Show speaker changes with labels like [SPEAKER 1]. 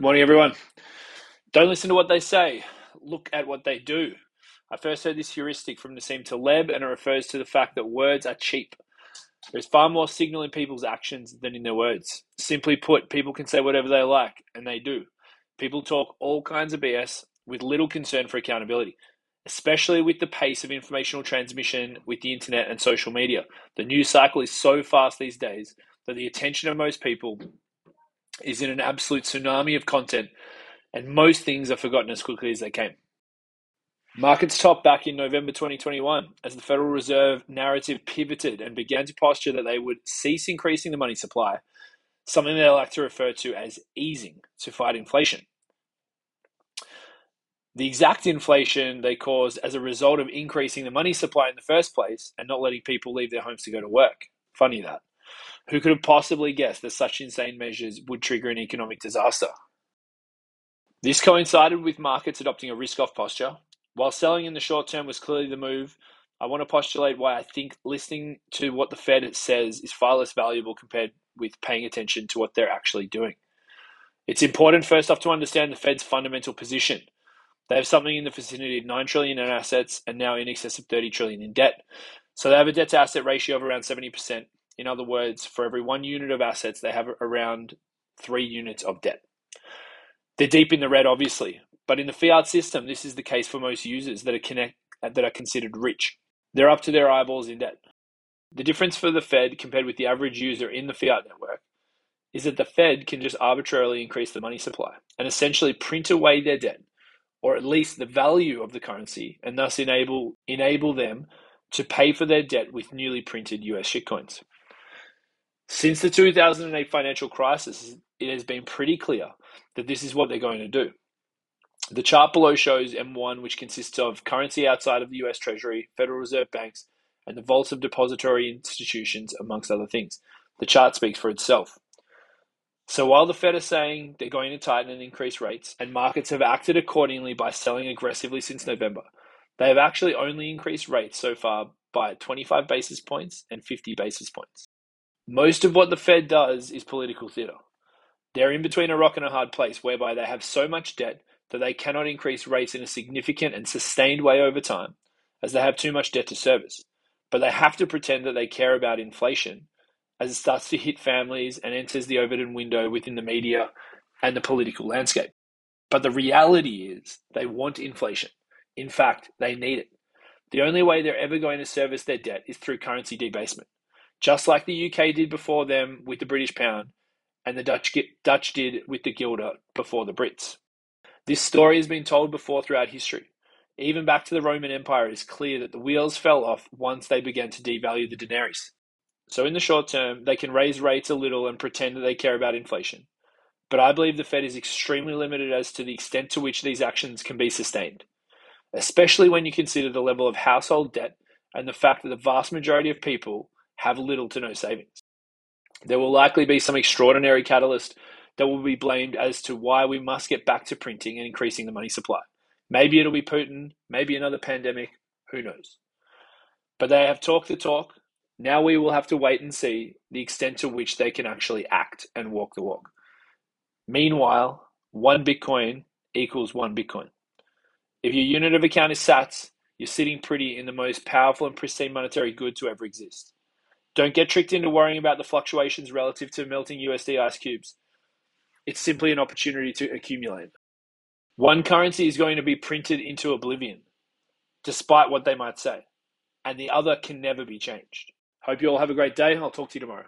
[SPEAKER 1] Good morning, everyone. Don't listen to what they say, look at what they do. I first heard this heuristic from Nassim Taleb, and it refers to the fact that words are cheap. There's far more signal in people's actions than in their words. Simply put, people can say whatever they like, and they do. People talk all kinds of BS with little concern for accountability, especially with the pace of informational transmission with the internet and social media. The news cycle is so fast these days that the attention of most people is in an absolute tsunami of content, and most things are forgotten as quickly as they came. Markets topped back in November 2021 as the Federal Reserve narrative pivoted and began to posture that they would cease increasing the money supply, something they like to refer to as easing to fight inflation. The exact inflation they caused as a result of increasing the money supply in the first place and not letting people leave their homes to go to work. Funny that. Who could have possibly guessed that such insane measures would trigger an economic disaster? This coincided with markets adopting a risk off posture. While selling in the short term was clearly the move, I want to postulate why I think listening to what the Fed says is far less valuable compared with paying attention to what they're actually doing. It's important first off to understand the Fed's fundamental position. They have something in the vicinity of 9 trillion in assets and now in excess of 30 trillion in debt. So they have a debt to asset ratio of around 70%, in other words, for every one unit of assets, they have around three units of debt. They're deep in the red, obviously, but in the fiat system, this is the case for most users that are connect that are considered rich. They're up to their eyeballs in debt. The difference for the Fed compared with the average user in the fiat network is that the Fed can just arbitrarily increase the money supply and essentially print away their debt, or at least the value of the currency, and thus enable enable them to pay for their debt with newly printed US shitcoins. Since the 2008 financial crisis, it has been pretty clear that this is what they're going to do. The chart below shows M1, which consists of currency outside of the US Treasury, Federal Reserve banks, and the vaults of depository institutions, amongst other things. The chart speaks for itself. So while the Fed is saying they're going to tighten and increase rates, and markets have acted accordingly by selling aggressively since November, they have actually only increased rates so far by 25 basis points and 50 basis points. Most of what the Fed does is political theatre. They're in between a rock and a hard place whereby they have so much debt that they cannot increase rates in a significant and sustained way over time, as they have too much debt to service. But they have to pretend that they care about inflation as it starts to hit families and enters the Overton window within the media and the political landscape. But the reality is they want inflation. In fact, they need it. The only way they're ever going to service their debt is through currency debasement just like the UK did before them with the British pound, and the Dutch Dutch did with the guilder before the Brits. This story has been told before throughout history. Even back to the Roman Empire, it is clear that the wheels fell off once they began to devalue the denarius. So, in the short term, they can raise rates a little and pretend that they care about inflation. But I believe the Fed is extremely limited as to the extent to which these actions can be sustained, especially when you consider the level of household debt and the fact that the vast majority of people have little to no savings. There will likely be some extraordinary catalyst that will be blamed as to why we must get back to printing and increasing the money supply. Maybe it'll be Putin, maybe another pandemic, who knows. But they have talked the talk. Now we will have to wait and see the extent to which they can actually act and walk the walk. Meanwhile, one Bitcoin equals one Bitcoin. If your unit of account is sats, you're sitting pretty in the most powerful and pristine monetary good to ever exist. Don't get tricked into worrying about the fluctuations relative to melting USD ice cubes. It's simply an opportunity to accumulate. One currency is going to be printed into oblivion, despite what they might say, and the other can never be changed. Hope you all have a great day. I'll talk to you tomorrow.